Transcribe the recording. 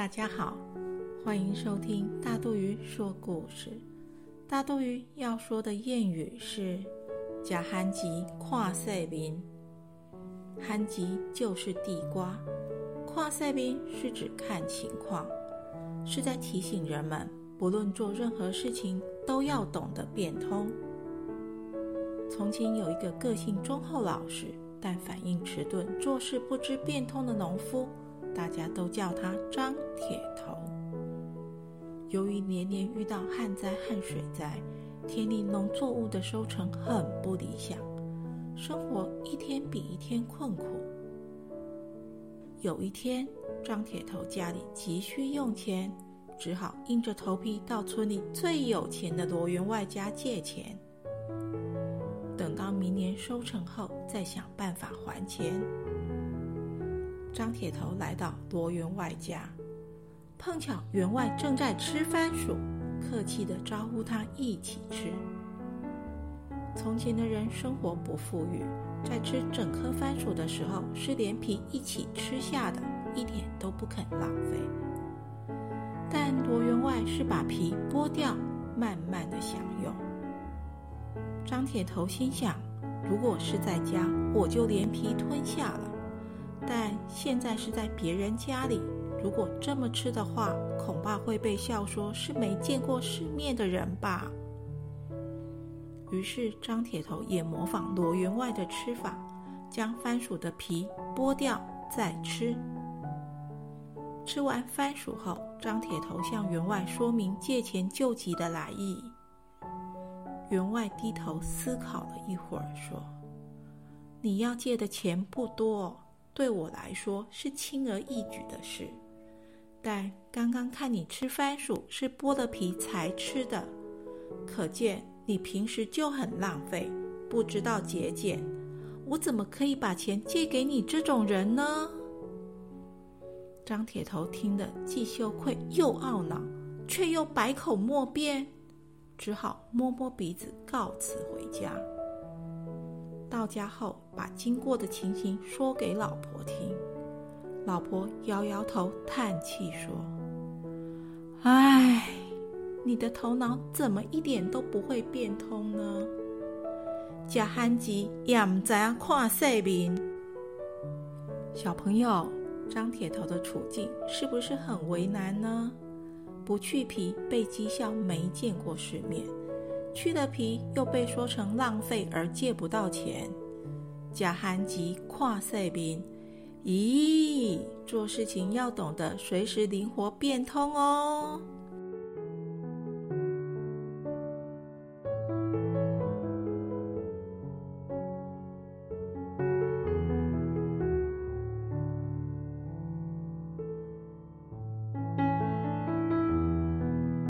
大家好，欢迎收听大肚鱼说故事。大肚鱼要说的谚语是“假憨吉跨塞宾”，憨吉就是地瓜，跨塞宾是指看情况，是在提醒人们，不论做任何事情都要懂得变通。从前有一个个性忠厚老实，但反应迟钝、做事不知变通的农夫，大家都叫他张铁头。由于年年遇到旱灾旱水灾，田里农作物的收成很不理想，生活一天比一天困苦。有一天，张铁头家里急需用钱，只好硬着头皮到村里最有钱的罗员外家借钱，等到明年收成后再想办法还钱。张铁头来到罗员外家。碰巧员外正在吃番薯，客气的招呼他一起吃。从前的人生活不富裕，在吃整颗番薯的时候是连皮一起吃下的，一点都不肯浪费。但罗员外是把皮剥掉，慢慢的享用。张铁头心想，如果是在家，我就连皮吞下了，但现在是在别人家里。如果这么吃的话，恐怕会被笑说是没见过世面的人吧。于是张铁头也模仿罗员外的吃法，将番薯的皮剥掉再吃。吃完番薯后，张铁头向员外说明借钱救急的来意。员外低头思考了一会儿，说：“你要借的钱不多，对我来说是轻而易举的事。”但刚刚看你吃番薯是剥了皮才吃的，可见你平时就很浪费，不知道节俭。我怎么可以把钱借给你这种人呢？张铁头听得既羞愧又懊恼，却又百口莫辩，只好摸摸鼻子告辞回家。到家后，把经过的情形说给老婆听。老婆摇摇头，叹气说：“唉，你的头脑怎么一点都不会变通呢？假憨吉也唔知啊看世面。小朋友，张铁头的处境是不是很为难呢？不去皮被讥笑没见过世面，去了皮又被说成浪费而借不到钱。假憨吉跨塞宾。”咦，做事情要懂得随时灵活变通哦。